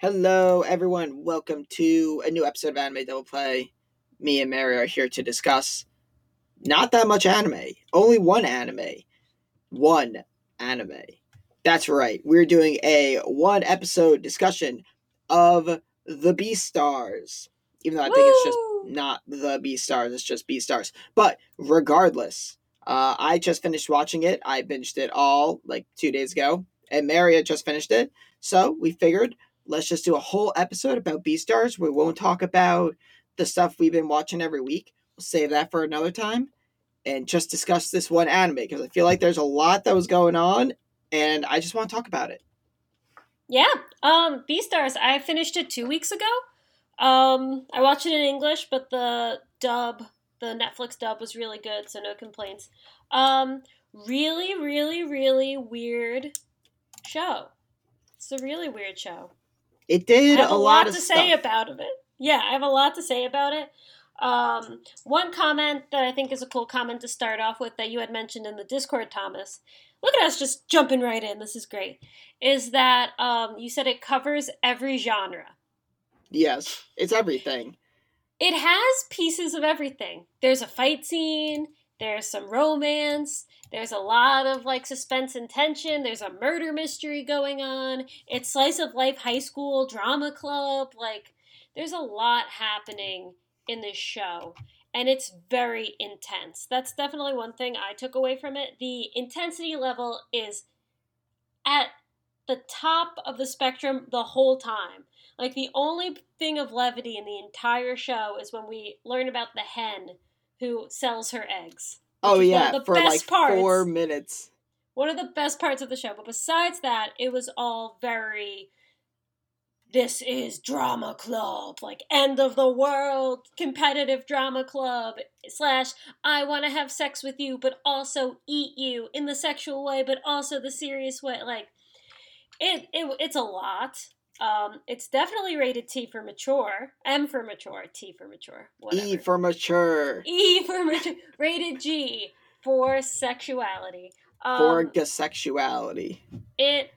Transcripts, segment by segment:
Hello, everyone. Welcome to a new episode of Anime Double Play. Me and Mary are here to discuss not that much anime, only one anime. One anime. That's right. We're doing a one episode discussion of the Beastars. Even though I think it's just not the Beastars, it's just Beastars. But regardless, uh, I just finished watching it. I binged it all like two days ago, and Mary had just finished it. So we figured let's just do a whole episode about Beastars. We won't talk about the stuff we've been watching every week. We'll save that for another time and just discuss this one anime because I feel like there's a lot that was going on and I just want to talk about it. Yeah. Um, Beastars. I finished it two weeks ago. Um, I watched it in English, but the dub, the Netflix dub, was really good, so no complaints. Um, really, really, really weird show. It's a really weird show. It did I have a, a, lot, lot, to stuff. say about it. Yeah, I have a lot to say about it. Um, one comment that I think is a cool comment to start off with that you had mentioned in the Discord, Thomas. Look at us just jumping right in. This is great. Is that um, you said it covers every genre. yes, it's everything. It has pieces of everything. There's a fight scene. There's some romance. There's a lot of like suspense and tension. There's a murder mystery going on. It's slice of life high school drama club. Like there's a lot happening in this show and it's very intense. That's definitely one thing I took away from it. The intensity level is at the top of the spectrum the whole time. Like the only thing of levity in the entire show is when we learn about the hen who sells her eggs. Oh is one of yeah, the for like best parts. four minutes. One of the best parts of the show. But besides that, it was all very this is drama club, like end of the world, competitive drama club, slash, I want to have sex with you, but also eat you in the sexual way, but also the serious way. Like, it, it it's a lot. Um, it's definitely rated T for mature, M for mature, T for mature, whatever. E for mature. E for mature, rated G for sexuality. Um, for sexuality. it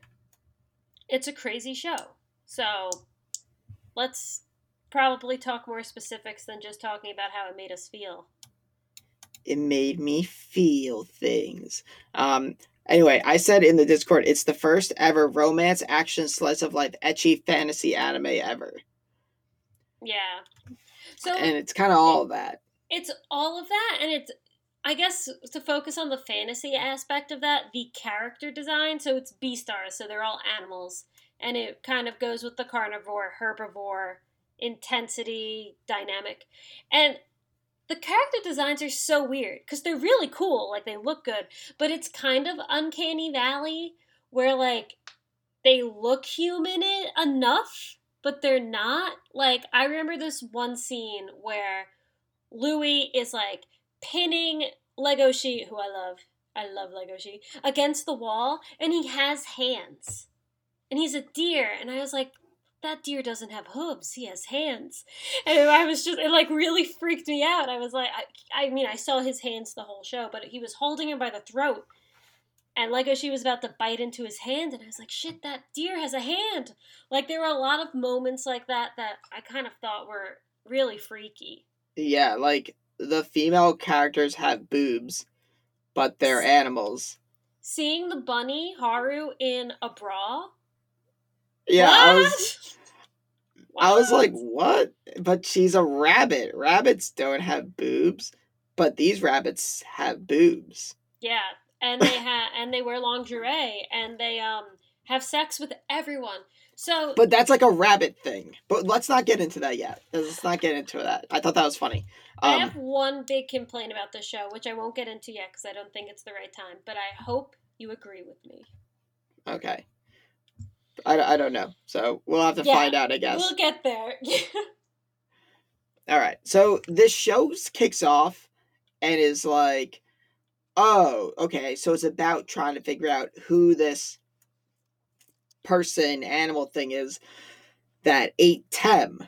it's a crazy show. So let's probably talk more specifics than just talking about how it made us feel. It made me feel things. Um. Anyway, I said in the Discord, it's the first ever romance action slice of life ecchi fantasy anime ever, Yeah. So and it's kind of all of that. it's all of that and it's I guess to focus on the fantasy aspect of that, the character design, so it's Beastars, so they're all animals and it kind of goes with the carnivore, herbivore intensity dynamic. And the character designs are so weird because they're really cool, like they look good, but it's kind of uncanny valley where like they look human enough, but they're not. Like I remember this one scene where Louis is like pinning Lego Legoshi, who I love, I love Lego Legoshi, against the wall, and he has hands, and he's a deer, and I was like, that deer doesn't have hooves, he has hands, and I was just, it like really freaked me out. I was like, I, I mean, I saw his hands the whole show, but he was holding him by the throat. And like Legoshi was about to bite into his hand, and I was like, shit, that deer has a hand. Like, there were a lot of moments like that that I kind of thought were really freaky. Yeah, like the female characters have boobs, but they're animals. Seeing the bunny, Haru, in a bra. Yeah, I was What? I was like, What? what? But she's a rabbit. Rabbits don't have boobs, but these rabbits have boobs. Yeah, and they have and they wear lingerie, and they um have sex with everyone. So But that's like a rabbit thing. But let's not get into that yet. Let's not get into that. I thought that was funny. I Um, have one big complaint about the show, which I won't get into yet because I don't think it's the right time. But I hope you agree with me. okay. I, I don't know. So we'll have to Yeah, find out, I guess. We'll get there. All right. So this show kicks off and is like, oh, okay. So it's about trying to figure out who this person, animal thing is that ate Tem.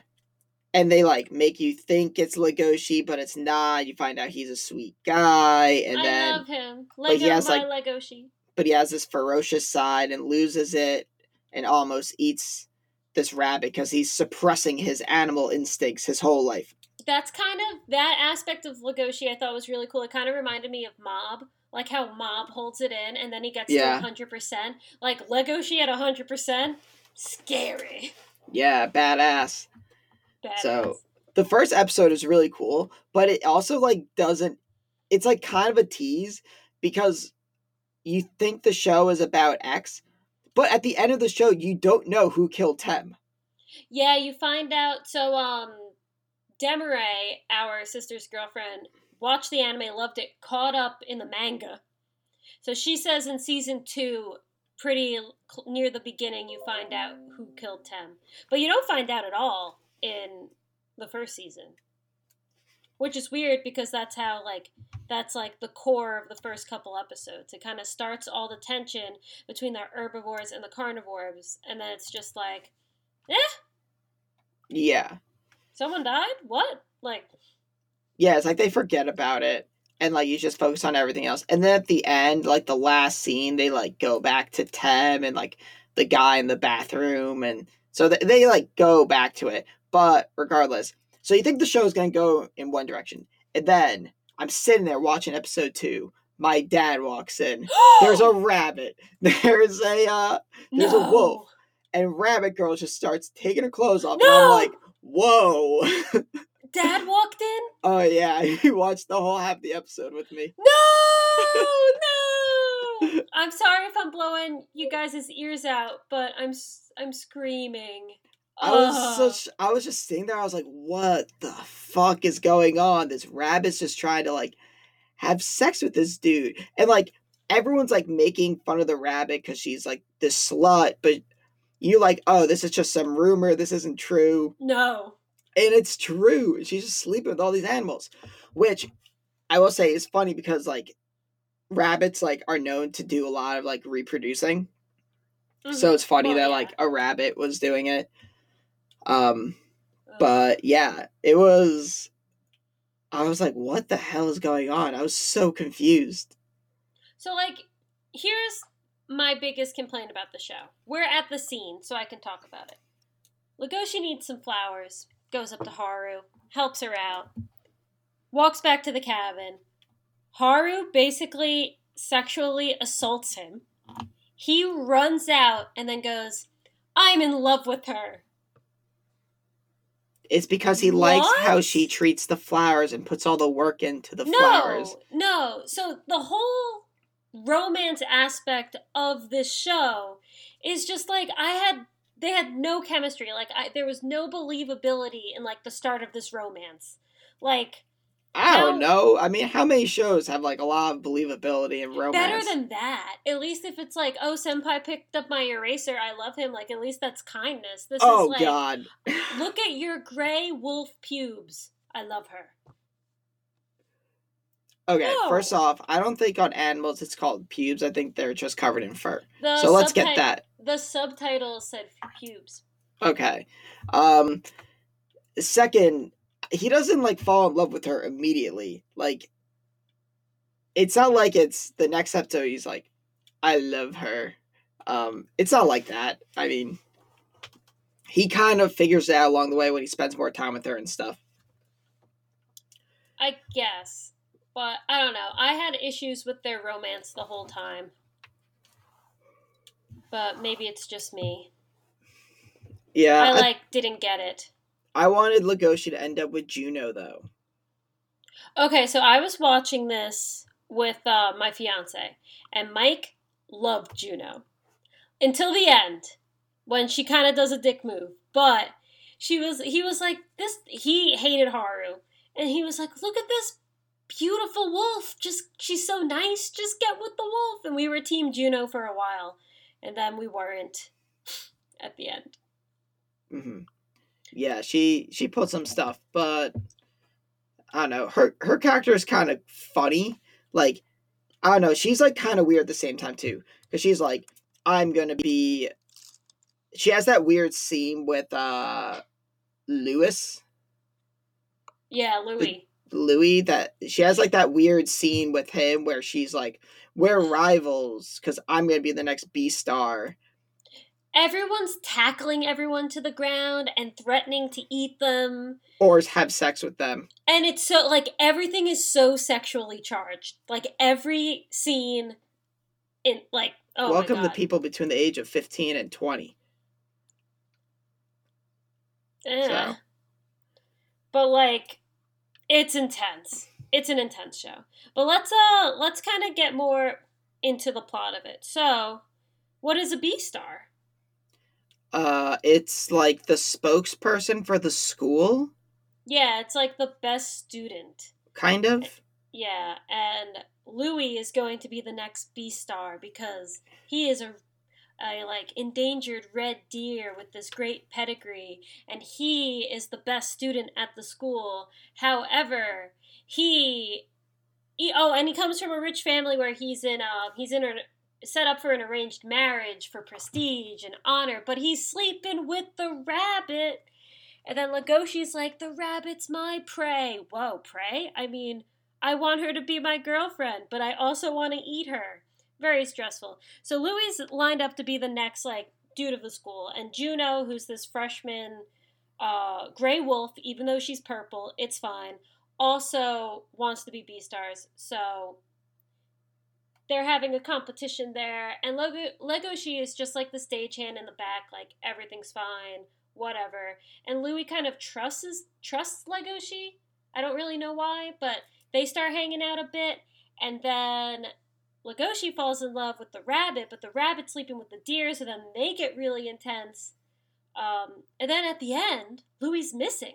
And they like make you think it's Legoshi, but it's not. You find out he's a sweet guy, and I then love him. but he has, like- Legoshi. but he has this ferocious side and loses it and almost eats this rabbit because he's suppressing his animal instincts his whole life. That's kind of that aspect of Legoshi I thought was really cool. It kind of reminded me of Mob, like how Mob holds it in and then he gets Yeah. to hundred percent. Like Legoshi at hundred percent, scary. Yeah, badass. Badass. So- The first episode is really cool, but it also like doesn't it's like kind of a tease because you think the show is about X, but at the end of the show you don't know who killed Tem. Yeah, you find out. So, um, Demaray, our sister's girlfriend, watched the anime, loved it, caught up in the manga. So she says in season two, pretty cl- near the beginning, you find out who killed Tem, but you don't find out at all in the first season, which is weird because that's how like that's like the core of the first couple episodes. It kind of starts all the tension between the herbivores and the carnivores, and then it's just like, eh, Yeah. Someone died? What? Like, Yeah, it's like they forget about it and like you just focus on everything else. And then at the end, like the last scene, they like go back to Tem and like the guy in the bathroom and so they, they like go back to it. But regardless, so you think the show is going to go in one direction. And then I'm sitting there watching episode 2. My dad walks in. There's a rabbit. There's a uh there's a wolf. and Rabbit Girl just starts taking her clothes off and I'm No! like, "Whoa." Dad walked in? Oh yeah, he watched the whole half the episode with me. No! No! I'm sorry if I'm blowing you guys' ears out, but I'm I'm screaming. I was such I was just sitting there, I was like, what the fuck is going on? This rabbit's just trying to like have sex with this dude. And like everyone's like making fun of the rabbit because she's like this slut, but you're like, oh, this is just some rumor, this isn't true. No. And it's true. She's just sleeping with all these animals. Which I will say is funny because like rabbits like are known to do a lot of like reproducing. So Mhm. it's funny Well, that yeah. like a rabbit was doing it. Um, but yeah, it was. I was like, what the hell is going on? I was so confused. So, like, here's my biggest complaint about the show. We're at the scene, so I can talk about it. Legoshi needs some flowers, goes up to Haru, helps her out, walks back to the cabin. Haru basically sexually assaults him. He runs out and then goes, I'm in love with her. It's because he likes how she treats the flowers and puts all the work into the no, flowers. no. So the whole romance aspect of this show is just like I had. They had no chemistry. Like I, there was no believability in like the start of this romance. Like I don't know. I mean, how many shows have like a lot of believability in romance? better than that. At least if it's like, oh, senpai picked up my eraser. I love him. Like at least that's kindness. This oh is like, God. look at your gray wolf pubes. I love her. Okay, No. first off, I don't think on animals it's called pubes. I think they're just covered in fur. The so let's get that. The subtitle said pubes. Okay. Um second, he doesn't like fall in love with her immediately. Like it's not like it's the next episode he's like, I love her. Um, it's not like that. I mean he kind of figures it out along the way when he spends more time with her and stuff. I guess. But I don't know. I had issues with their romance the whole time. But maybe it's just me. Yeah, I I, like didn't get it. I wanted Legoshi to end up with Juno though. Okay, so I was watching this with uh, my fiance, and Mike loved Juno until the end when she kind of does a dick move. But she was, he was like this. He hated Haru, and he was like, "Look at this beautiful wolf. Just she's so nice. Just get with the wolf." And we were Team Juno for a while, and then we weren't at the end. hmm Yeah, she she put some stuff, but I don't know. Her her character is kind of funny. Like I don't know. She's like kind of weird at the same time too, because she's like, I'm gonna be. She has that weird scene with uh, Lewis Yeah, Louis. Louis. That she has like that weird scene with him where she's like, "We're rivals because I'm gonna be the next Beastar." Everyone's tackling everyone to the ground and threatening to eat them or have sex with them. And it's so like everything is so sexually charged. Like every scene in like oh Welcome the people between the age of 15 and 20. Yeah. So. But like it's intense. It's an intense show. But let's uh let's kind of get more into the plot of it. So, what is a B star? Uh, it's like the spokesperson for the school. Yeah, it's like the best student. Kind of. Yeah, and Louis is going to be the next Beastar because he is a, a like endangered red deer with this great pedigree, and he is the best student at the school. However, he, he oh, and he comes from a rich family where he's in uh he's in a set up for an arranged marriage for prestige and honor, but he's sleeping with the rabbit. And then Legoshi's like, the rabbit's my prey. Whoa, prey? I mean, I want her to be my girlfriend, but I also want to eat her. Very stressful. So Louis lined up to be the next, like, dude of the school. And Juno, who's this freshman uh, gray wolf, even though she's purple, it's fine, also wants to be Beastars. So they're having a competition there, and Lego Legoshi is just like the stagehand in the back, like everything's fine, whatever. And Louis kind of trusts trusts Legoshi. I don't really know why, but they start hanging out a bit, and then Legoshi falls in love with the rabbit, but the rabbit's sleeping with the deer, so then they get really intense. Um, and then at the end, Louis missing.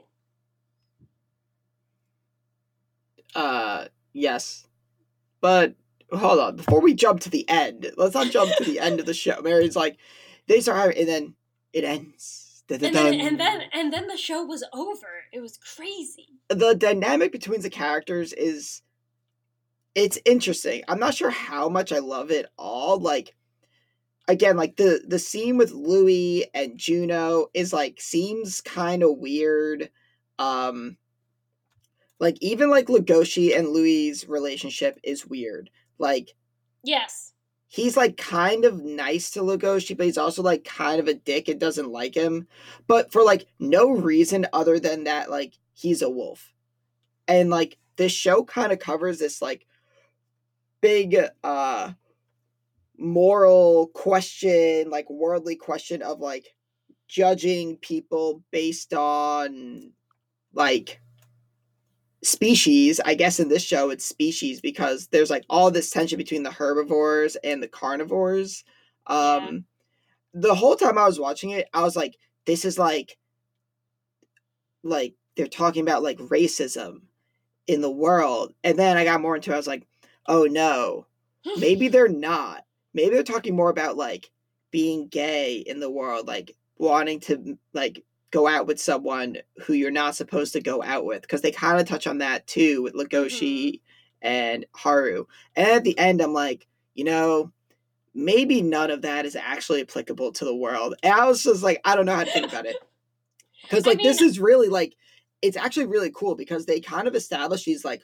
Uh, yes, but hold on before we jump to the end. Let's not jump to the end of the show. Mary's like, they start having, and then it ends. And then, and then and then the show was over. It was crazy. The dynamic between the characters is it's interesting. I'm not sure how much I love it all. Like again, like the the scene with Louis and Juno is like seems kind of weird. Um like even like Legoshi and Louis' relationship is weird. Like, yes, he's like kind of nice to Legoshi, but he's also like kind of a dick and doesn't like him. But for like no reason other than that, like he's a wolf. And like this show kind of covers this like big uh moral question, like worldly question of like judging people based on like species i guess in this show it's species because there's like all this tension between the herbivores and the carnivores. Um yeah. the whole time i was watching it i was like this is like like they're talking about like racism in the world. And then i got more into it i was like oh no. Maybe they're not. Maybe they're talking more about like being gay in the world like wanting to like go out with someone who you're not supposed to go out with because they kind of touch on that too with Legoshi mm-hmm. and Haru. And at the end, I'm like, you know, maybe none of that is actually applicable to the world. And I was just like, I don't know how to think about it because like I mean, this is really like it's actually really cool because they kind of establish these like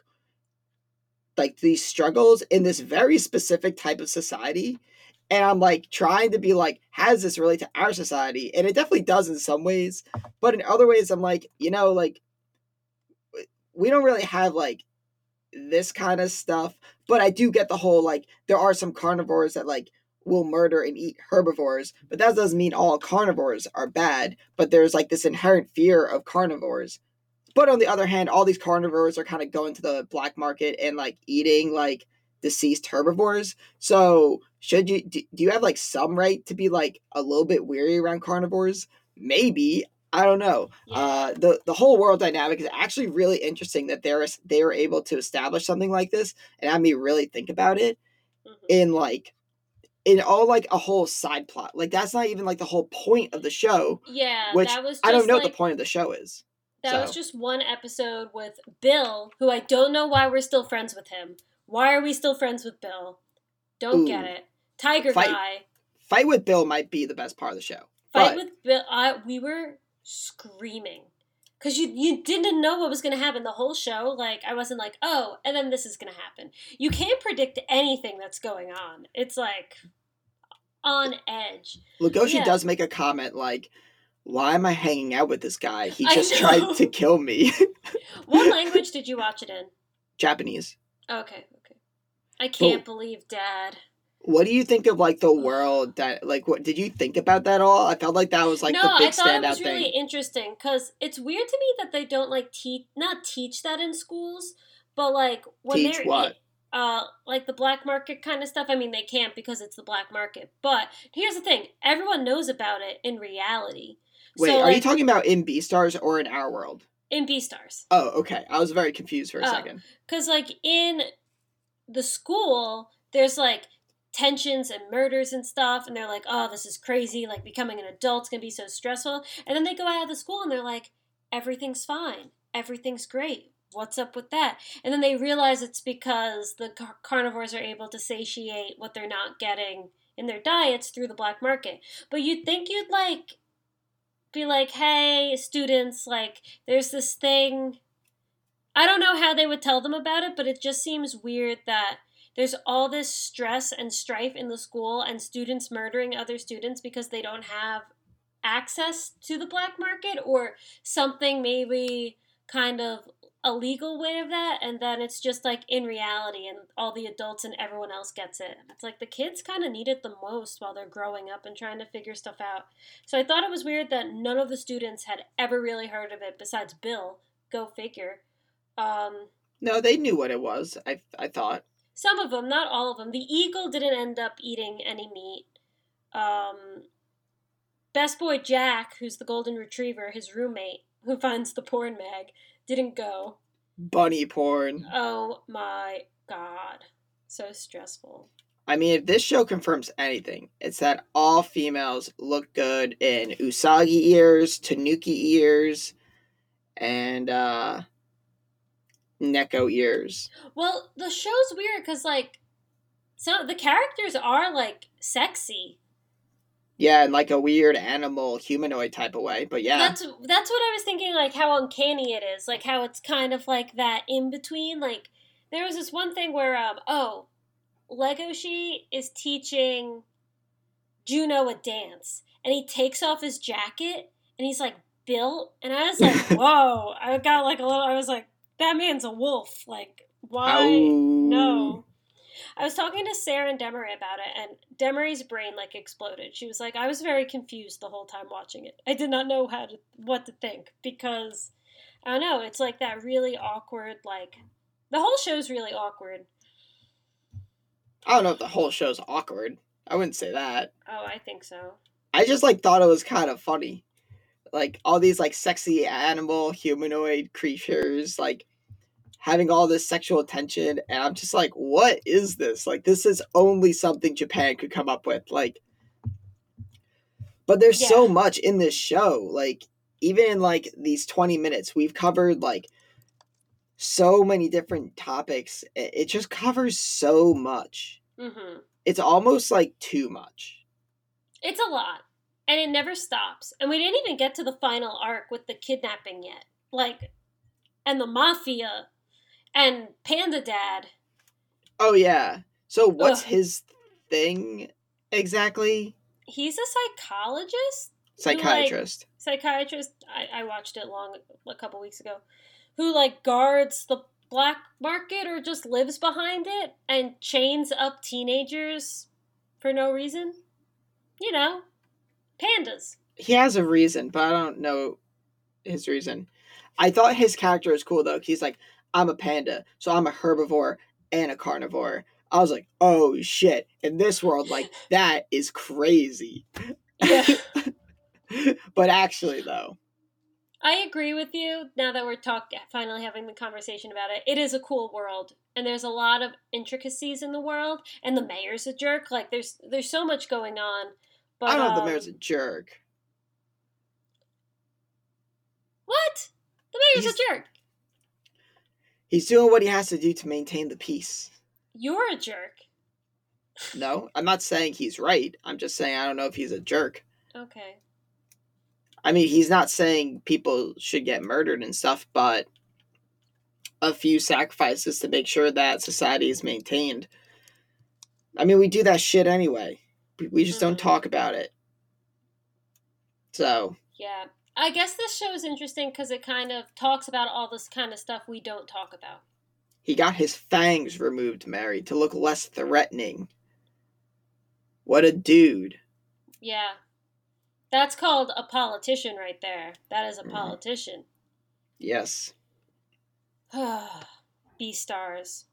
like these struggles in this very specific type of society and I'm like trying to be like, how does this relate to our society? And it definitely does in some ways, but in other ways, I'm like, you know, like we don't really have like this kind of stuff, but I do get the whole like there are some carnivores that like will murder and eat herbivores, but that doesn't mean all carnivores are bad, but there's like this inherent fear of carnivores. But on the other hand, all these carnivores are kind of going to the black market and like eating like deceased herbivores. So should you do, do you have like some right to be like a little bit weary around carnivores? Maybe. I don't know. Yeah. Uh, the the whole world dynamic is actually really interesting that they're they were able to establish something like this and have me really think about it mm-hmm. in like in all like a whole side plot. Like that's not even like the whole point of the show. Yeah, which I don't know like, what the point of the show is. That so. was just one episode with Bill, who I don't know why we're still friends with him. Why are we still friends with Bill? Don't Ooh. get it. Tiger fight, guy. Fight with Bill might be the best part of the show. Fight but... with Bill. I, we were screaming because you you didn't know what was going to happen the whole show. Like I wasn't like, oh, and then this is going to happen. You can't predict anything that's going on. It's like on edge. Legoshi Yeah. does make a comment like, "Why am I hanging out with this guy? He just tried to kill me." What language did you watch it in? Japanese. Okay, okay. I can't believe Dad. What do you think of like the world that like what did you think about that all? I felt like that was like no, the big I thought it was really thing. interesting because it's weird to me that they don't like teach, not teach that in schools, but like when Teach they're what? uh, like the black market kind of stuff. I mean, they can't because it's the black market. But here's the thing: everyone knows about it in reality. Wait, so, are you talking about in Beastars or in our world? in Beastars? Oh, okay. I was very confused for a Oh. second. Because like in the school, there's like tensions and murders and stuff, and they're like, "Oh, this is crazy! Like becoming an adult's gonna be so stressful." And then they go out of the school and they're like, "Everything's fine. Everything's great. What's up with that?" And then they realize it's because the car- carnivores are able to satiate what they're not getting in their diets through the black market. But you'd think you'd like be like, "Hey, students, like there's this thing I don't know how they would tell them about it, but it just seems weird that there's all this stress and strife in the school and students murdering other students because they don't have access to the black market or something maybe kind of a legal way of that and then it's just like in reality and all the adults and everyone else gets it. It's like the kids kind of need it the most while they're growing up and trying to figure stuff out. So I thought it was weird that none of the students had ever really heard of it besides Bill. Go figure. Um, No, they knew what it was. I I thought. Some of them, not all of them. The eagle didn't end up eating any meat. Um, best boy Jack, who's the golden retriever, his roommate, who finds the porn mag, didn't go. Bunny porn. Oh my god. So stressful. I mean, if this show confirms anything, it's that all females look good in Usagi ears, Tanuki ears, and uh Neko ears. Well, the show's weird because, like, so the characters are, like, sexy. Yeah, in like a weird animal humanoid type of way. But yeah. That's that's what I was thinking, like how uncanny it is, like how it's kind of like that in between. Like there was this one thing where, um, oh, Legoshi is teaching Juno a dance, and he takes off his jacket, and he's like built, and I was like, whoa! I got like a little. I was like, that man's a wolf. Like why? Ow. No. I was talking to Sarah and Demery about it, and Demery's brain like exploded. She was like, "I was very confused the whole time watching it. I did not know how to what to think because I don't know. It's like that really awkward. Like the whole show's really awkward. I don't know if the whole show's awkward. I wouldn't say that. Oh, I think so. I just like thought it was kind of funny. Like all these like sexy animal humanoid creatures like having all this sexual attention and I'm just like what is this? Like this is only something Japan could come up with. Like but there's so much in this show. Like even in like these 20 minutes we've covered like so many different topics. It, it just covers so much. Mm-hmm. It's almost like too much. It's a lot, and it never stops. And we didn't even get to the final arc with the kidnapping yet. Like, and the mafia, and Panda Dad. Oh yeah. So what's Ugh. his thing exactly? He's a psychologist. Psychiatrist. psychiatrist I, I watched it long a couple weeks ago who like guards the black market or just lives behind it and chains up teenagers for no reason you know pandas he has a reason, but I don't know his reason. I thought his character was cool though. He's like, I'm a panda, so I'm a herbivore and a carnivore. I was like, oh shit! In this world, like that is crazy. yeah but actually, though, i agree with you now that we're talk finally having the conversation about it it is a cool world and there's a lot of intricacies in the world and the mayor's a jerk like there's there's so much going on but I don't know if the um, mayor's a jerk. what the mayor's He's- a jerk He's doing what he has to do to maintain the peace. you're a jerk No, I'm not saying he's right. I'm just saying I don't know if he's a jerk. okay I mean, he's not saying people should get murdered and stuff, but a few sacrifices to make sure that society is maintained. I mean, we do that shit anyway. We just don't Mhm. talk about it. So Yeah. I guess this show is interesting because it kind of talks about all this kind of stuff we don't talk about. he got his fangs removed, Mary, to look less threatening. What a dude. Yeah. That's called a politician right there. That is a Mhm. politician. Yes. Beastars.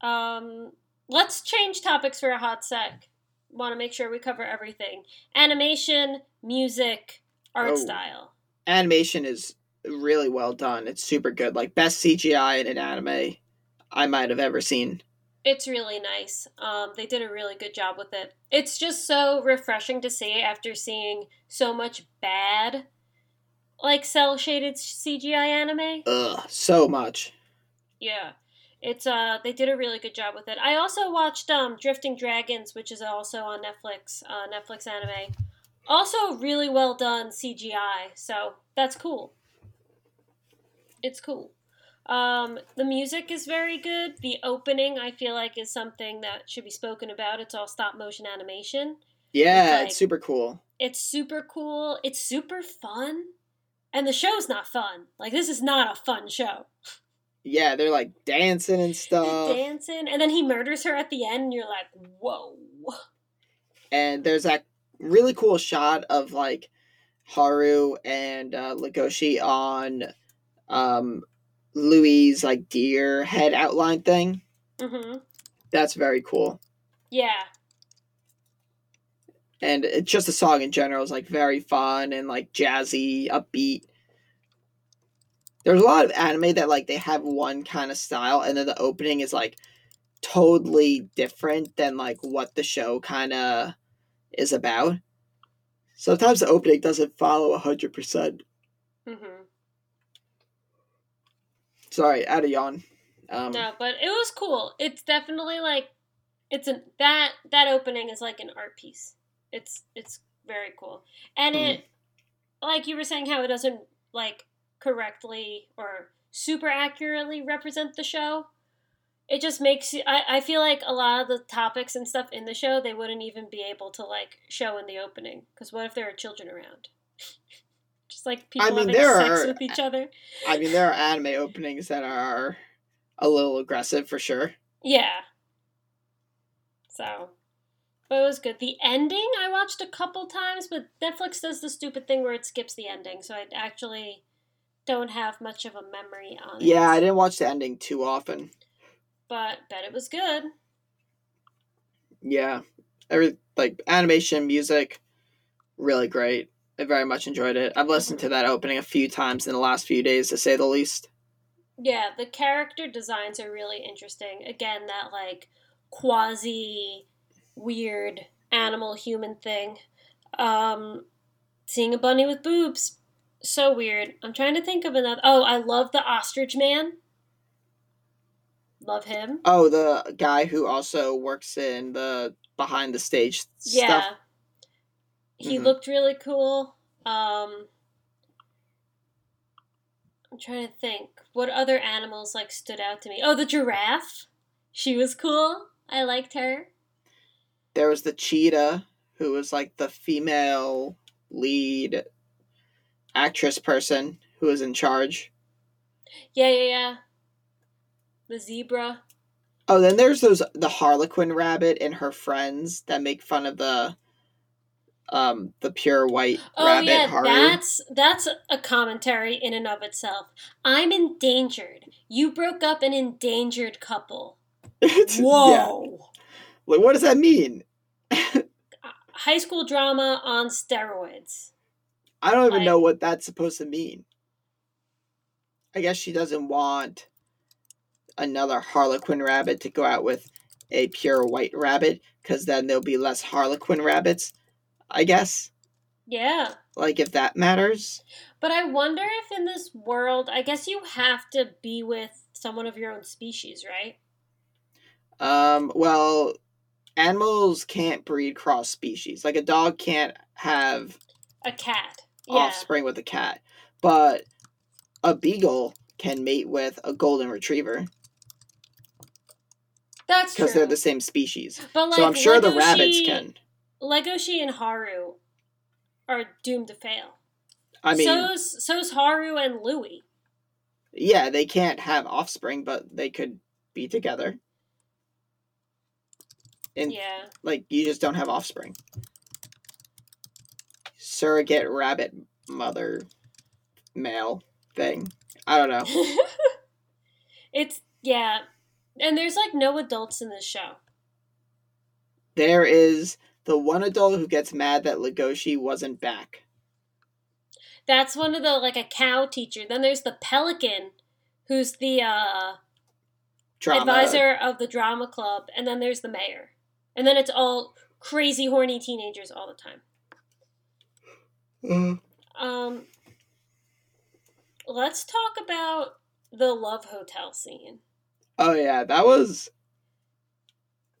Um, let's change topics for a hot sec. Want to make sure we cover everything: animation, music, art Oh. style. Animation is really well done. It's super good. Like best CGI in an anime I might have ever seen. It's really nice. Um, they did a really good job with it. It's just so refreshing to see after seeing so much bad, like cel shaded CGI anime. Ugh, so much. Yeah. It's uh they did a really good job with it. I also watched um Drifting Dragons, which is also on Netflix, uh Netflix anime. Also really well done CGI, so that's cool. It's cool. Um the music is very good. The opening I feel like is something that should be spoken about. It's all stop motion animation. Yeah, like- it's super cool. It's super cool. It's super fun. And the show's not fun. Like this is not a fun show. Yeah, they're like dancing and stuff. dancing, and then he murders her at the end, and you're like, whoa. and there's that really cool shot of like Haru and uh, Legoshi on um, Louis' like deer head outline thing. hmm That's very cool. Yeah, And it's just the song in general is like very fun and like jazzy, upbeat. There's a lot of anime that like they have one kind of style and then the opening is like totally different than like what the show kind of is about. Sometimes the opening doesn't follow 100%. hmm Sorry, out of yawn. Um, no, but it was cool. It's definitely like, it's an that that opening is like an art piece. It's it's very cool, and it like you were saying how it doesn't like correctly or super accurately represent the show. It just makes you. I, I feel like a lot of the topics and stuff in the show they wouldn't even be able to like show in the opening because what if there are children around? just like people mean, having sex are- with each uh, other. I mean, there are anime openings that are a little aggressive for sure. Yeah. So, but it was good. The ending I watched a couple times, but Netflix does the stupid thing where it skips the ending, so I actually don't have much of a memory on it. Yeah, I didn't watch the ending too often. but bet it was good. Yeah, every like animation, music, really great. I very much enjoyed it. I've listened to that opening a few times in the last few days, to say the least. Yeah, the character designs are really interesting. Again, that like quasi weird animal human thing. Um, seeing a bunny with boobs, so weird. I'm trying to think of another. Oh, I love the ostrich man. Love him. Oh, the guy who also works in the behind the stage stuff. Yeah. stuff. He Mhm. looked really cool. Um I'm trying to think what other animals like stood out to me. Oh, the giraffe. She was cool. I liked her. There was the cheetah, who was like the female lead actress person who was in charge. Yeah, yeah, yeah. The zebra. Oh, then there's those the Harlequin rabbit and her friends that make fun of the um the pure white Oh rabbit yeah, Haru. that's that's a commentary in and of itself. I'm endangered. You broke up an endangered couple. Yeah. Whoa. Like what does that mean? High school drama on steroids. I don't even Like- know what that's supposed to mean. I guess she doesn't want another Harlequin rabbit to go out with a pure white rabbit because then there'll be less Harlequin rabbits. I guess. Yeah. Like if that matters. But I wonder if in this world, I guess you have to be with someone of your own species, right? Um, well, animals can't breed cross species. Like a dog can't have A cat. Yeah. offspring with a cat, but a beagle can mate with a golden retriever That's true. because they're the same species. but like, so I'm sure the Legoshi- rabbits can. Legoshi and Haru are doomed to fail. I mean, so's so's Haru and Louis. yeah, they can't have offspring, but they could be together. And Yeah. like, you just don't have offspring. Surrogate rabbit mother male thing. I don't know. it's yeah. And there's like no adults in this show. There is the one adult who gets mad that Legoshi wasn't back. That's one of the like a cow teacher. Then there's the pelican who's the uh Drama. advisor of the drama club, and then there's the mayor. And then it's all crazy horny teenagers all the time. Uh, Um let's talk about the love hotel scene. oh yeah, that was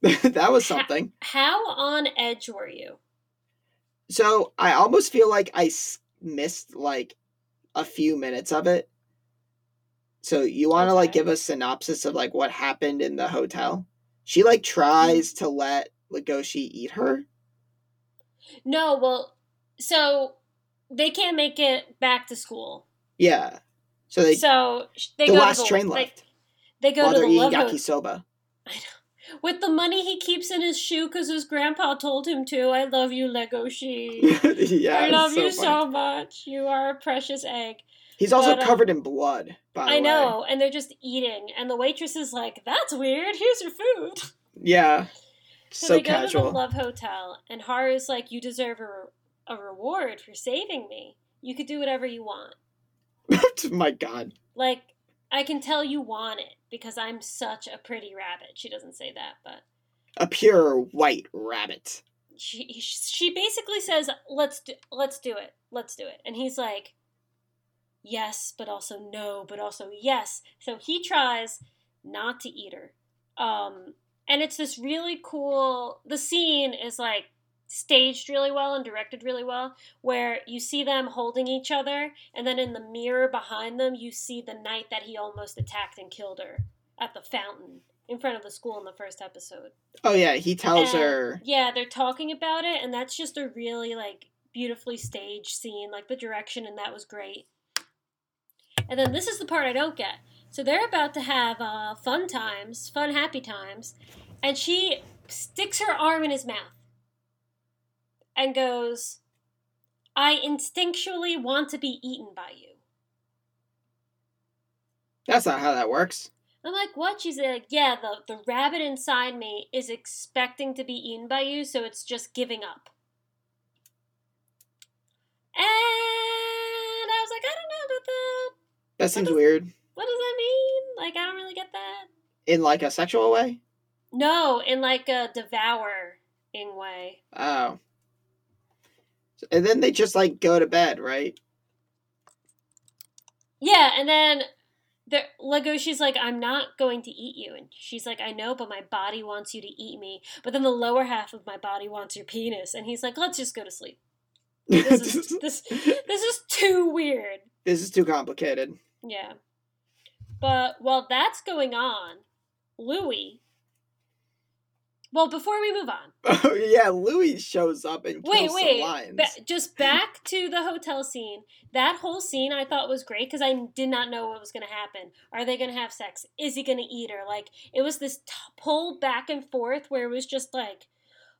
that was something. How on edge were you? So I almost feel like I s- missed like a few minutes of it. So you want to like give a synopsis of like what happened in the hotel? She like tries to let Legoshi eat her. No, well, so they can't make it back to school. Yeah. So they so they the go last to the, last train left They, go while to they're the eating love yakisoba. With the money he keeps in his shoe because his grandpa told him to. I love you, Legoshi. yeah, I love so you funny. so much. You are a precious egg. He's also but, um, covered in blood. By I know. And they're just eating. And the waitress is like, that's weird. Here's your food. Yeah. So, So, they go to the love hotel. And Haru's like, you deserve a, a reward for saving me. You could do whatever you want. My God. Like, I can tell you want it because I'm such a pretty rabbit. She doesn't say that, but A pure white rabbit. she she basically says, "Let's do, let's do it, let's do it," and he's like, "Yes, but also no, but also yes." So he tries not to eat her, um, and it's this really cool. The scene is like staged really well and directed really well, where you see them holding each other, and then in the mirror behind them, you see the night that he almost attacked and killed her at the fountain in front of the school in the first episode. Oh yeah, he tells And, her Yeah, they're talking about it, and that's just a really like beautifully staged scene. Like the direction, and that was great. And then this is the part I don't get. So they're about to have uh, fun times, fun happy times, and she sticks her arm in his mouth and goes, "I instinctually want to be eaten by you." That's not how that works. I'm like, what? She's like, yeah, the, the rabbit inside me is expecting to be eaten by you, so it's just giving up. And I was like, I don't know about that. That seems does- weird. What does that mean? Like, I don't really get that. In like a sexual way? No, in like a devouring way. Oh. And then they just like go to bed, right? Yeah, and then the Legoshi's like, I'm not going to eat you. And she's like, I know, but my body wants you to eat me. But then the lower half of my body wants your penis. And he's like, let's just go to sleep. This is this this is too weird. this is too complicated. Yeah. But while that's going on, Louis. Well, before we move on, Oh yeah, Louis shows up and kills wait, wait, ba- just back to the hotel scene. That whole scene I thought was great because I did not know what was going to happen. Are they going to have sex? Is he going to eat her? Like it was this t- pull back and forth where it was just like,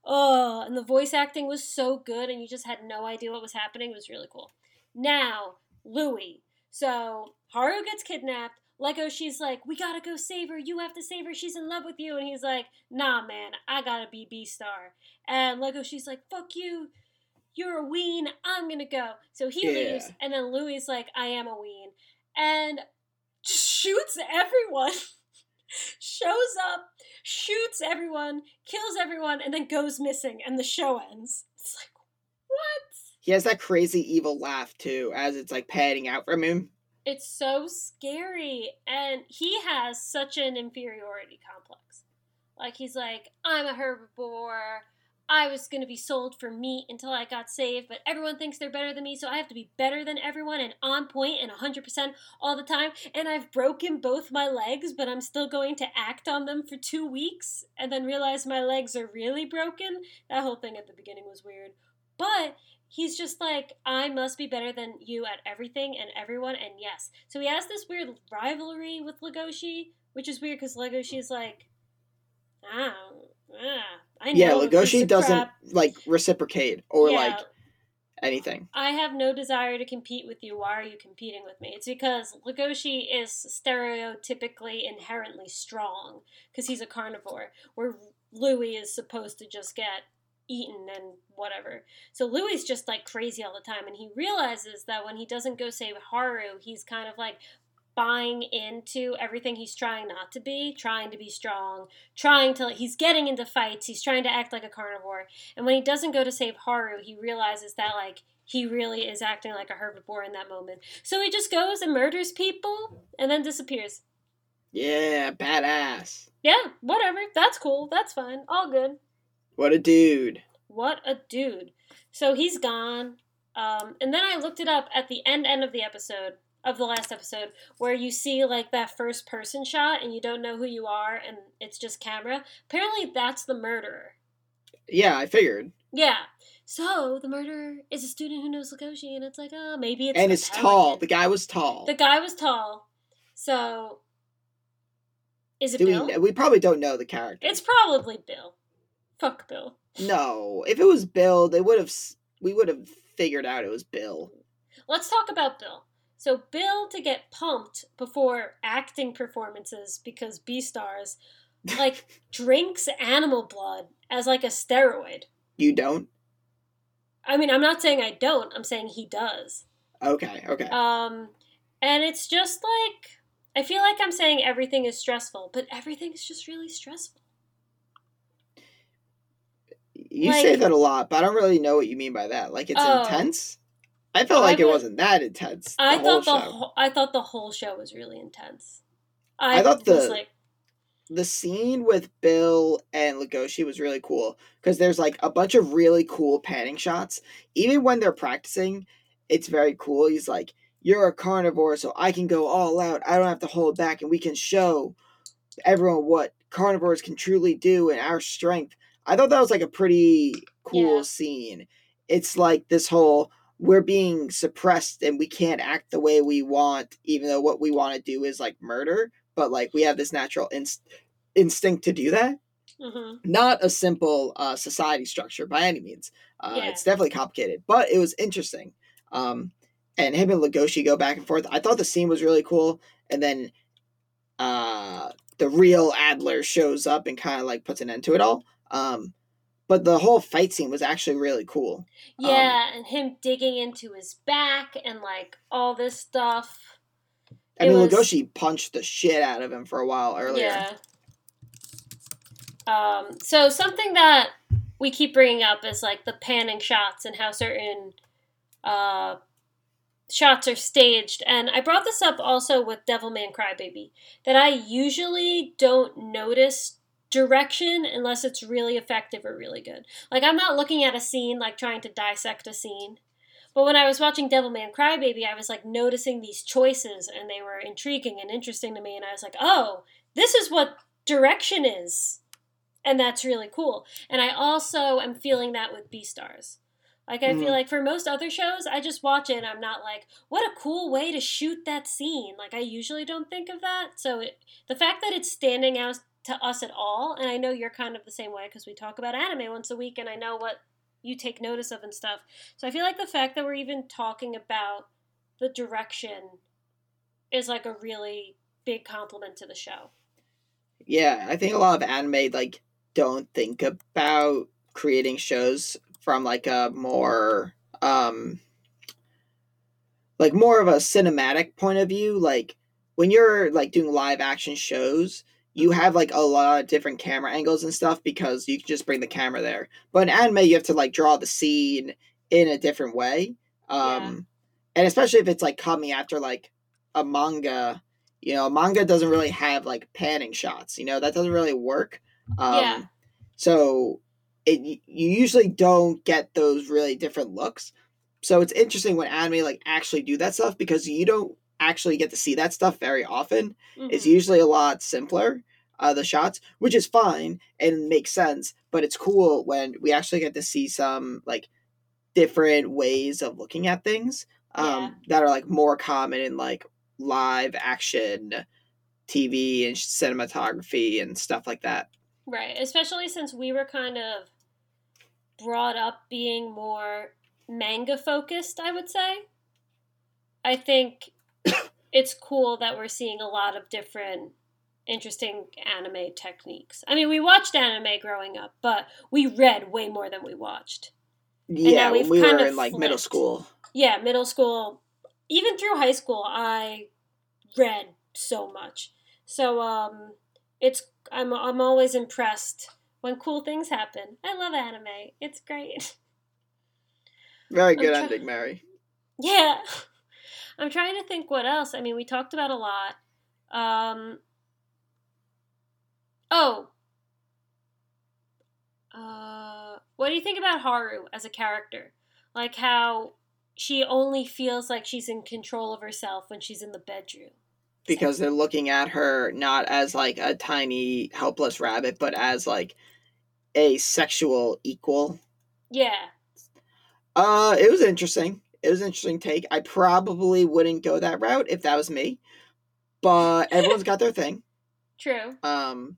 oh, and the voice acting was so good, and you just had no idea what was happening. It was really cool. Now Louis. So Haru gets kidnapped. Legoshi's like, we gotta go save her. You have to save her. She's in love with you. And he's like, nah, man, I gotta be Beastar. And Legoshi's like, fuck you. You're a ween. I'm gonna go. So he Yeah. leaves. And then Louis is like, I am a ween. And shoots everyone. Shows up, shoots everyone, kills everyone, and then goes missing. And the show ends. It's like, what? he has that crazy evil laugh too, as it's like panning out from him. It's so scary. And he has such an inferiority complex. Like, he's like, I'm a herbivore. I was going to be sold for meat until I got saved, but everyone thinks they're better than me, so I have to be better than everyone and on point and 100% all the time. And I've broken both my legs, but I'm still going to act on them for two weeks and then realize my legs are really broken. That whole thing at the beginning was weird. But he's just like, I must be better than you at everything and everyone, and yes. So he has this weird rivalry with Legoshi, which is weird because Legoshi is like, ah, ah I yeah, know is Legoshi doesn't crap. like reciprocate or Yeah. like anything. I have no desire to compete with you. Why are you competing with me? It's because Legoshi is stereotypically inherently strong because he's a carnivore, where Louis is supposed to just get eaten and whatever. So Louis is just like crazy all the time, and he realizes that when he doesn't go save Haru, he's kind of like buying into everything he's trying not to be, trying to be strong, trying to he's getting into fights, he's trying to act like a carnivore. And when he doesn't go to save Haru, he realizes that like he really is acting like a herbivore in that moment. So he just goes and murders people and then disappears. Yeah, badass. Yeah, whatever. That's cool. That's fine. All good. What a dude. What a dude. So he's gone. Um, and then I looked it up at the end end of the episode of the last episode where you see like that first person shot and you don't know who you are and it's just camera. Apparently that's the murderer. Yeah, I figured. Yeah. So the murderer is a student who knows Legoshi and it's like, oh, maybe it's and it's tall. The guy was tall. The guy was tall. So is it Do Bill? we, we probably don't know the character. It's probably Bill. Fuck Bill. no. If it was Bill, they would have. We would have figured out it was Bill. Let's talk about Bill. So Bill to get pumped before acting performances because Beastars like drinks animal blood as like a steroid. You don't. I mean, I'm not saying I don't. I'm saying he does. Okay. Okay. Um and it's just like I feel like I'm saying everything is stressful, but everything is just really stressful. You like- say that a lot, but I don't really know what you mean by that. Like it's Oh. intense. I felt I like it wasn't that intense. I thought the whole, I thought the whole show was really intense. I, I thought was the- like the scene with Bill and Legoshi was really cool because there's like a bunch of really cool panning shots. Even when they're practicing, it's very cool. He's like, "You're a carnivore, so I can go all out. I don't have to hold back, and we can show everyone what carnivores can truly do and our strength." I thought that was like a pretty cool Yeah. scene. It's like this whole we're being suppressed and we can't act the way we want, even though what we want to do is like murder but like we have this natural inst- instinct to do that. mhm. Not a simple uh, society structure by any means. Uh, Yeah. It's definitely complicated, but it was interesting. Um, and him and Legoshi go back and forth. I thought the scene was really cool, and then uh, the real Adler shows up and kind of like puts an end to it all. Um, but the whole fight scene was actually really cool. Um, Yeah, and him digging into his back and like all this stuff. I It mean, was- punched the shit out of him for a while earlier. Yeah. Um, so something that we keep bringing up is like the panning shots and how certain uh, shots are staged. And I brought this up also with Devilman Crybaby that I usually don't notice direction unless it's really effective or really good. Like I'm not looking at a scene like trying to dissect a scene. But when I was watching Devilman Crybaby, I was like noticing these choices and they were intriguing and interesting to me and I was like, "Oh, this is what direction is." And that's really cool. And I also am feeling that with Beastars. Like I feel Mhm. like for most other shows, I just watch it and I'm not like, "What a cool way to shoot that scene." Like I usually don't think of that. So it, the fact that it's standing out to us at all, and I know you're kind of the same way because we talk about anime once a week and I know what you take notice of and stuff. So I feel like the fact that we're even talking about the direction is like a really big compliment to the show. Yeah, I think a lot of anime like don't think about creating shows from like a more um like more of a cinematic point of view. Like when you're like doing live action shows, you have like a lot of different camera angles and stuff because you can just bring the camera there. But in anime you have to like draw the scene in a different way. Um and especially if it's like coming after like a manga you know, manga doesn't really have like panning shots. You know, that doesn't really work. Um, Yeah. So it you usually don't get those really different looks. So it's interesting when anime like actually do that stuff because you don't actually get to see that stuff very often. Mhm. It's usually a lot simpler, uh, the shots, which is fine and makes sense. But it's cool when we actually get to see some like different ways of looking at things um, Yeah. that are like more common in like live action TV and cinematography and stuff like that. Right, especially since we were kind of brought up being more manga focused, I would say. I think it's cool that we're seeing a lot of different interesting anime techniques. I mean, we watched anime growing up, but we read way more than we watched. Yeah, we kind were of in like middle school. Yeah, middle school, even through high school, I read so much. So um it's I'm I'm always impressed when cool things happen. I love anime. It's great. Very good try- ending, Mary. Yeah. I'm trying to think what else. I mean, we talked about a lot. Um Oh. Uh what do you think about Haru as a character? Like how she only feels like she's in control of herself when she's in the bedroom. because they're looking at her not as like a tiny helpless rabbit but as like a sexual equal Yeah. uh it was interesting it was an interesting take i probably wouldn't go that route if that was me but everyone's got their thing True. um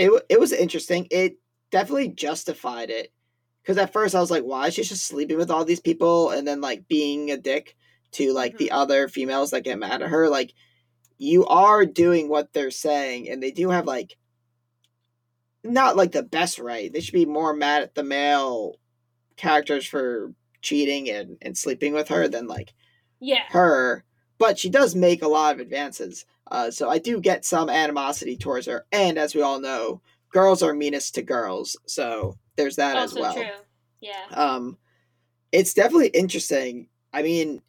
it, it was interesting. It definitely justified it. Because at first i was like why is she just sleeping with all these people and then like being a dick to like the mm-hmm. other females that get mad at her? Like you are doing what they're saying and they do have like not like the best right. They should be more mad at the male characters for cheating and, and sleeping with her than like Yeah. her, but she does make a lot of advances. Uh, so I do get some animosity towards her. And as we all know, girls are meanest to girls. So there's that also as well. true. Yeah. Um, it's definitely interesting. I mean,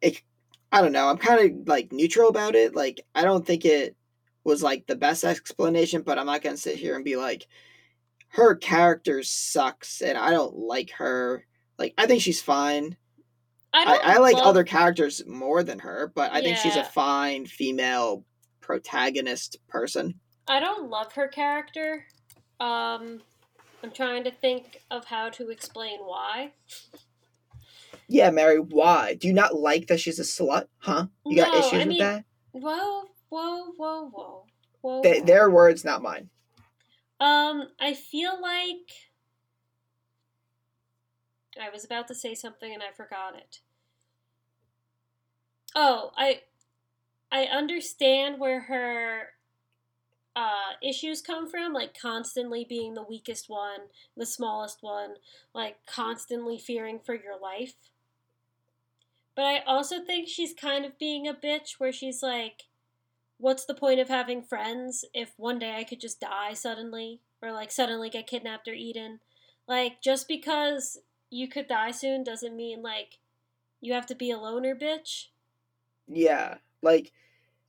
it, I don't know. I'm kind of like neutral about it. Like, I don't think it was like the best explanation, but I'm not going to sit here and be like, her character sucks and I don't like her. Like, I think she's fine. I I, I like love- other characters more than her, but I think she's a fine female protagonist person. I don't love her character. Um I'm trying to think of how to explain why. Yeah, Mary, why? Do you not like that she's a slut? Huh? You got No, issues I with that? Whoa, whoa, whoa, whoa. Whoa. They, whoa. their words, not mine. Um, I feel like I was about to say something and I forgot it. Oh, I I understand where her uh issues come from, like constantly being the weakest one, the smallest one, like constantly fearing for your life. But I also think she's kind of being a bitch where she's like what's the point of having friends if one day I could just die suddenly or like suddenly get kidnapped or eaten? Like just because you could die soon doesn't mean like you have to be a loner bitch. Yeah, like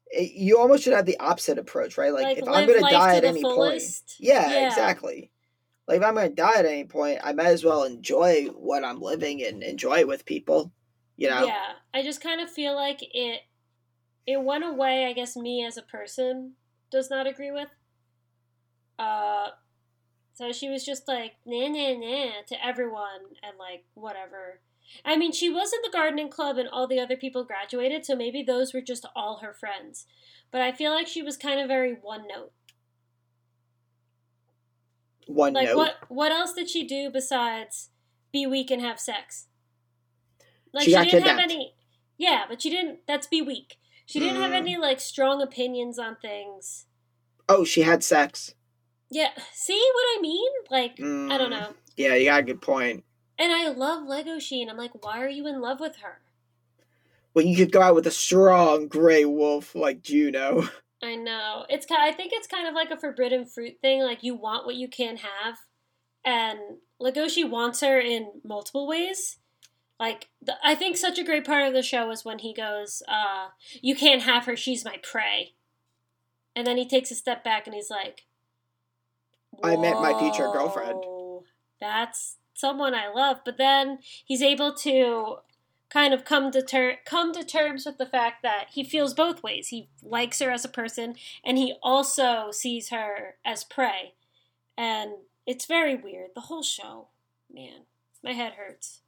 it, you almost should have the opposite approach, right? Like, Like, if I'm gonna die at any fullest. point, yeah, Yeah. exactly. Like if I'm gonna die at any point, I might as well enjoy what I'm living and enjoy it with people. You know? Yeah, I just kind of feel like it it went away, I guess me as a person does not agree with. Uh so she was just like nah nah nah to everyone and like whatever. I mean, she was in the gardening club and all the other people graduated, so maybe those were just all her friends. But I feel like she was kind of very one note. One Like note. what what else did she do besides be weak and have sex? Like She got didn't have any Yeah, but she didn't that's be weak. She didn't have Mm. any like strong opinions on things. Oh, she had sex. Yeah, see what I mean? Like I Mm. don't know. Yeah, you got a good point. And I love Legoshi. I'm like, why are you in love with her? Well, you could go out with a strong gray wolf like Juno. I know. It's ki- I think it's kind of like a forbidden fruit thing. Like you want what you can't have, and Legoshi wants her in multiple ways. Like the, I think such a great part of the show is when he goes, uh, "You can't have her. She's my prey," and then he takes a step back and he's like, I met my future girlfriend. That's someone I love. But then he's able to kind of come to ter- come to terms with the fact that he feels both ways. He likes her as a person, and he also sees her as prey. And it's very weird. The whole show, man, my head hurts.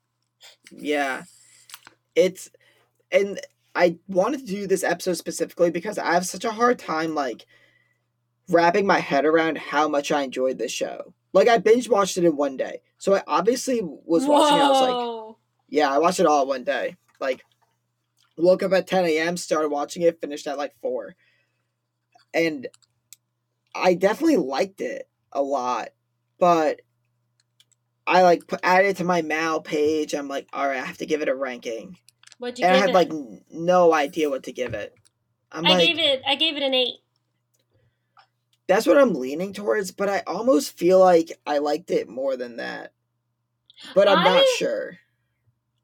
Yeah. It's and I wanted to do this episode specifically because I have such a hard time like wrapping my head around how much I enjoyed this show. Like I binge watched it in one day. So I obviously was watching it, I was like, yeah, I watched it all in one day. Like woke up at 10 a.m., started watching it, finished at like four. And I definitely liked it a lot. But I like put, added it to my Mal page. I'm like, all right, I have to give it a ranking What'd you and I had it? like n- no idea what to give it. I'm I like, gave it. I gave it an eight. That's what I'm leaning towards, but I almost feel like I liked it more than that. But I'm not sure.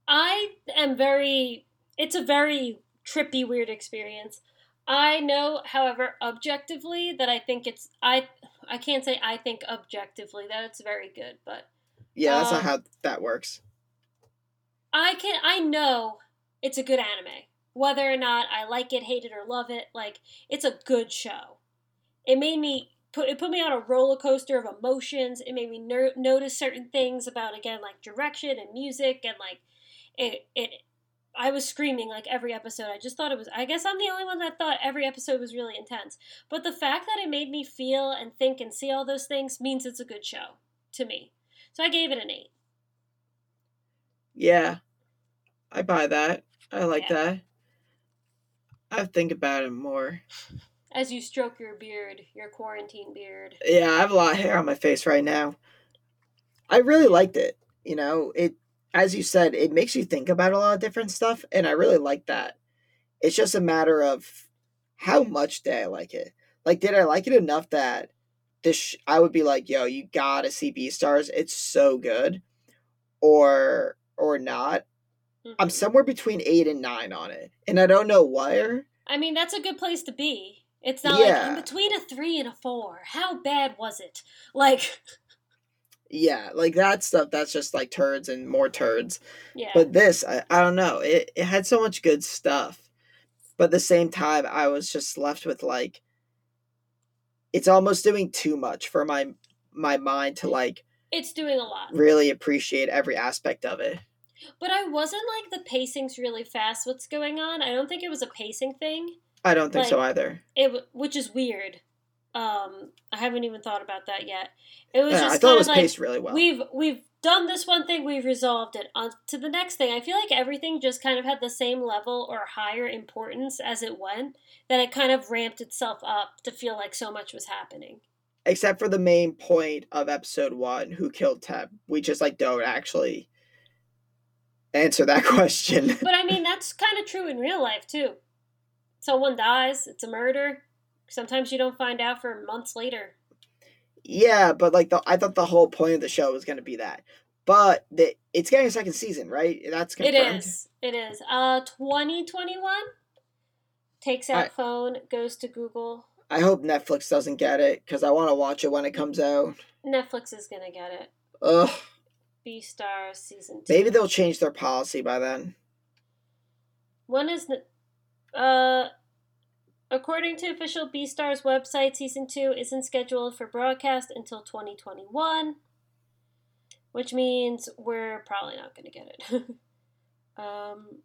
I am very. It's a very trippy, weird experience. I know, however, objectively that I think it's. I I can't say I think objectively that it's very good, but Yeah, that's not um, how that works. I can. I know it's a good anime. Whether or not I like it, hate it, or love it, like it's a good show. It made me put it put me on a roller coaster of emotions. It made me ner- notice certain things about again like direction and music and like it it. I was screaming like every episode. I just thought it was. I guess I'm the only one that thought every episode was really intense. But the fact that it made me feel and think and see all those things means it's a good show to me. So I gave it an eight. Yeah, I buy that. I like Yeah. that. I think about it more. As you stroke your beard, your quarantine beard. Yeah, I have a lot of hair on my face right now. I really liked it. You know, it as you said, it makes you think about a lot of different stuff, and I really like that. It's just a matter of how much did I like it. Like, did I like it enough that this sh- I would be like, "Yo, you gotta see Beastars. It's so good," or or not. I'm Mhm. somewhere between eight and nine on it, and I don't know where. I mean, that's a good place to be. It's not like Yeah. in between a three and a four. How bad was it? Like, Yeah, like that stuff. That's just like turds and more turds. yeah. But this, I, I don't know. It it had so much good stuff, but at the same time, I was just left with like, it's almost doing too much for my my mind to like it's doing a lot. really appreciate every aspect of it. But I wasn't like the pacing's really fast. What's going on? I don't think it was a pacing thing. I don't think so either. It which is weird. Um, I haven't even thought about that yet. It was Yeah, just I thought it was like paced really well. we've we've done this one thing, we've resolved it. On to the next thing. I feel like everything just kind of had the same level or higher importance as it went. That it kind of ramped itself up to feel like so much was happening. Except for the main point of episode one, who killed Tem. We just like don't actually answer that question. But I mean, that's kind of true in real life too. Someone dies, it's a murder. Sometimes you don't find out for months later. Yeah, but like the I thought the whole point of the show was gonna be that. But the, it's getting a second season, right? That's confirmed. It is. It is. Uh, 2021 takes out I- phone, goes to Google. I hope Netflix doesn't get it because I want to watch it when it comes out. Netflix is gonna get it. Ugh. Beastar season two. Maybe they'll change their policy by then. When is the? Uh, according to official Beastars website, season two isn't scheduled for broadcast until 2021, which means we're probably not gonna get it. um.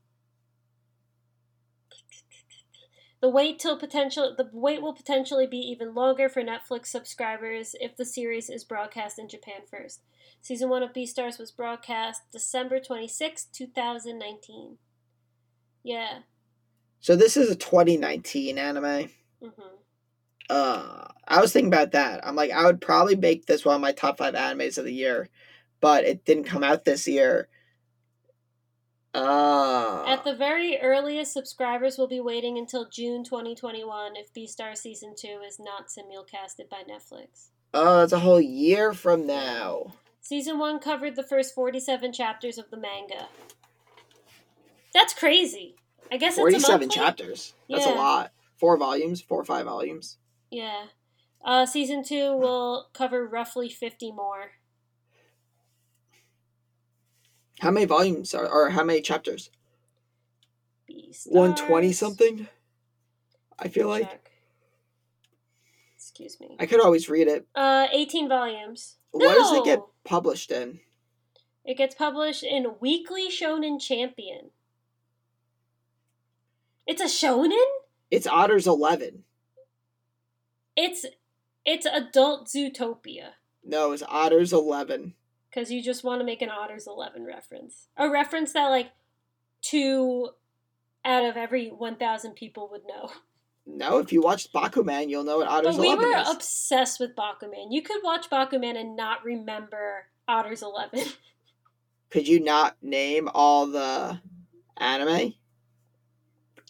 The wait till potential the wait will potentially be even longer for Netflix subscribers if the series is broadcast in Japan first. Season 1 of Beastars was broadcast December 26, 2019. Yeah. So this is a 2019 anime. hmm Uh, I was thinking about that. I'm like, I would probably make this one of my top five animes of the year, but it didn't come out this year. Uh, At the very earliest, subscribers will be waiting until June 2021 if Beastar Season 2 is not simulcasted by Netflix. oh, that's a whole year from now. Season 1 covered the first 47 chapters of the manga. That's crazy. I guess it's 47 monthly? chapters. That's Yeah. a lot. Four volumes, four or five volumes. Yeah. Uh, season two will cover roughly 50 more. How many volumes are, or how many chapters? 120 something? I feel like. Excuse me. I could always read it. Uh, 18 volumes. What does it get published in? It gets published in Weekly Shonen Champion. It's a shonen? It's Otter's 11. It's it's adult Zootopia. No, it's Otter's 11. Because you just want to make an Otters 11 reference. A reference that, like, two out of every 1,000 people would know. No, if you watched Bakuman, you'll know what Otter's But we 11 were is. obsessed with Bakuman. You could watch Bakuman and not remember Otters 11. Could you not name all the anime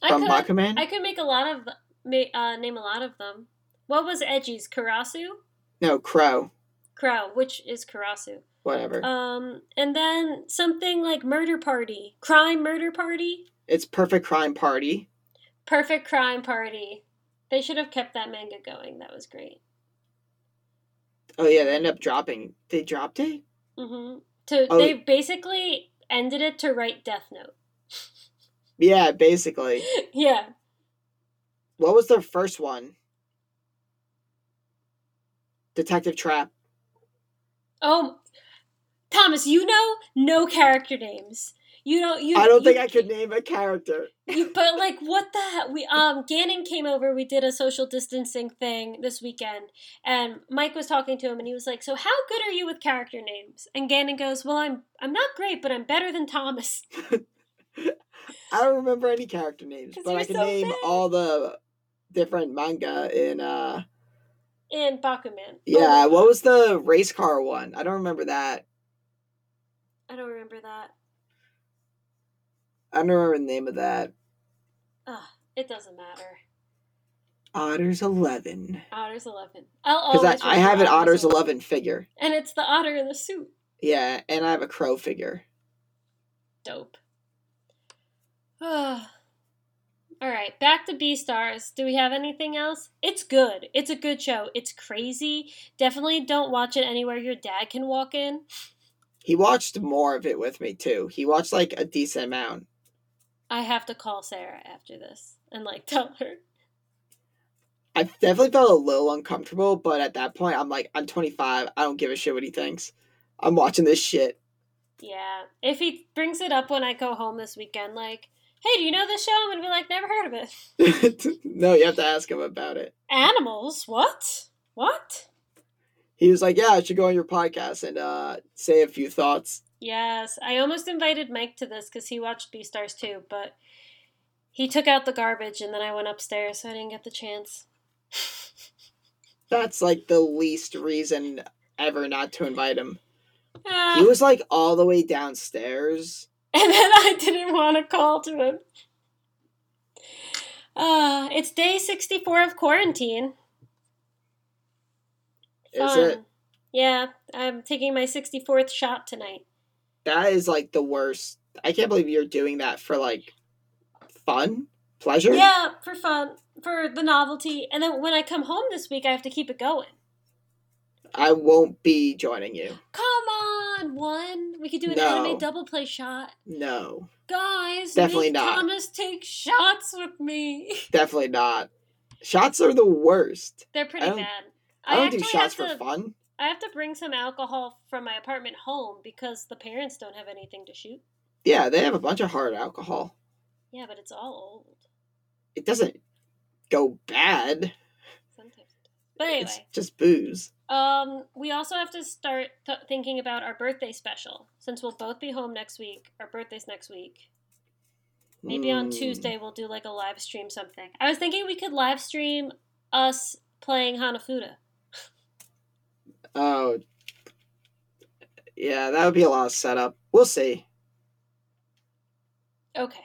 I could, Bakuman? I could make a lot of, uh, name a lot of them. What was Eiji's? Karasu? No, Crow. Crow, which is Karasu. Whatever. Um, and then something like Murder Party, Crime Murder Party, it's Perfect Crime Party. Perfect Crime Party. They should have kept that manga going. That was great. Oh yeah, they ended up dropping. They dropped it. Mm-hmm. To Oh. they basically ended it to write Death Note. Yeah, basically. yeah, What was their first one? Detective Trap. Oh, Thomas, you know no character names. You don't. You. I don't think you- I could name a character. You, but like, what the hell? We um, Gannon came over. We did a social distancing thing this weekend, and Mike was talking to him, and he was like, "So how good are you with character names?" And Gannon goes, "Well, I'm I'm not great, but I'm better than Thomas." I don't remember any character names, but I can so name big. all the different manga in uh In Bakuman. yeah, Oh, what was the race car one? I don't remember that. I don't remember that. I don't remember the name of that. Ugh, it doesn't matter. Otters 11. Otters eleven. I'll Because I, I have an remember Otters 11 figure. and it's the otter in the suit. Yeah, and I have a crow figure. Dope. All right, back to Beastars. Do we have anything else? It's good. It's a good show. It's crazy. Definitely don't watch it anywhere your dad can walk in. He watched more of it with me too. He watched like a decent amount. I have to call Sarah after this and like tell her. I definitely felt a little uncomfortable, but at that point, I'm like, I'm 25. I don't give a shit what he thinks. I'm watching this shit. Yeah. If he brings it up when I go home this weekend, like, hey, do you know this show? I'm gonna be like, never heard of it. no, you have to ask him about it. Animals? What? What? He was like, Yeah, I should go on your podcast and uh, say a few thoughts. Yes, I almost invited Mike to this because he watched Beastars too, but he took out the garbage and then I went upstairs, so I didn't get the chance. That's like the least reason ever not to invite him. Ah, He was like all the way downstairs. And then I didn't want to call to him. Uh, it's day 64 of quarantine. Is Fun. it? Yeah, I'm taking my 64th shot tonight. That is like the worst. I can't believe you're doing that for like fun, pleasure. Yeah, for fun, for the novelty. And then when I come home this week, I have to keep it going. I won't be joining you. Come on, one. We could do an No. anime double play shot. No, Guys, Definitely not. Thomas take shots with me. definitely not. Shots are the worst. They're pretty I bad. I don't do shots have for to, fun. I have to bring some alcohol from my apartment home because the parents don't have anything to shoot. Yeah, they have a bunch of hard alcohol. Yeah, but it's all old. It doesn't go bad. Sometimes. But anyway, It's just booze. Um, we also have to start th- thinking about our birthday special since we'll both be home next week. Our birthday's next week. Maybe on Mm. Tuesday we'll do like a live stream something. I was thinking we could live stream us playing Hanafuda. Oh, yeah, that would be a lot of setup. We'll see. Okay,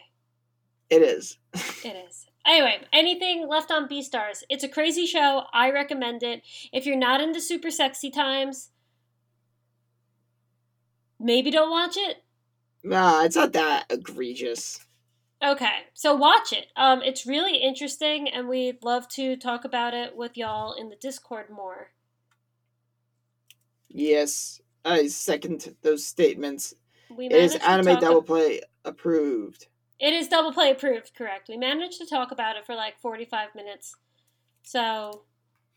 It is. it is. Anyway, anything left on Beastars. It's a crazy show. I recommend it. If you're not into super sexy times, maybe don't watch it. Nah, it's not that egregious. Okay, so watch it. Um, it's really interesting, and we'd love to talk about it with y'all in the Discord more. Yes, I second those statements. We It is anime double play approved. It is double play approved, correct. We managed to talk about it for like 45 minutes. So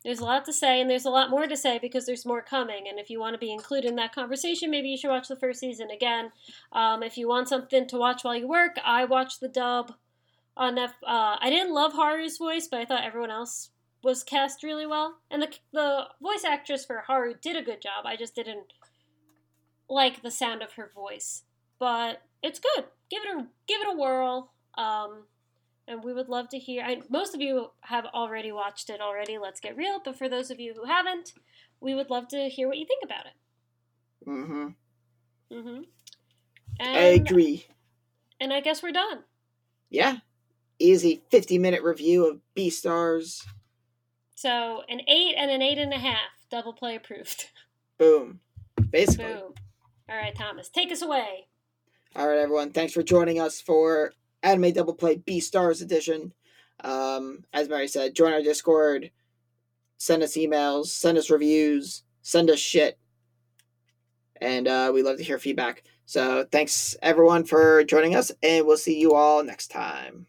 there's a lot to say, and there's a lot more to say because there's more coming. And if you want to be included in that conversation, maybe you should watch the first season again. Um, if you want something to watch while you work, I watched the dub on F. Uh, I didn't love Haru's voice, but I thought everyone else was cast really well. And the, the voice actress for Haru did a good job. I just didn't like the sound of her voice. But it's good. Give it a give it a whirl. Um, and we would love to hear. I, most of you have already watched it already. Let's get real. But for those of you who haven't, we would love to hear what you think about it. Mm-hmm. Mm-hmm. I agree. and I guess we're done. Yeah. Easy 50 minute review of Beastars. So an eight and an eight and a half, double play approved. Boom. Basically. Boom. All right, Thomas, take us away. All right, everyone. Thanks for joining us for Anime Double Play Beastars Edition. Um, as Mary said, join our Discord, send us emails, send us reviews, send us shit, and uh, we love to hear feedback. So thanks everyone for joining us, and we'll see you all next time.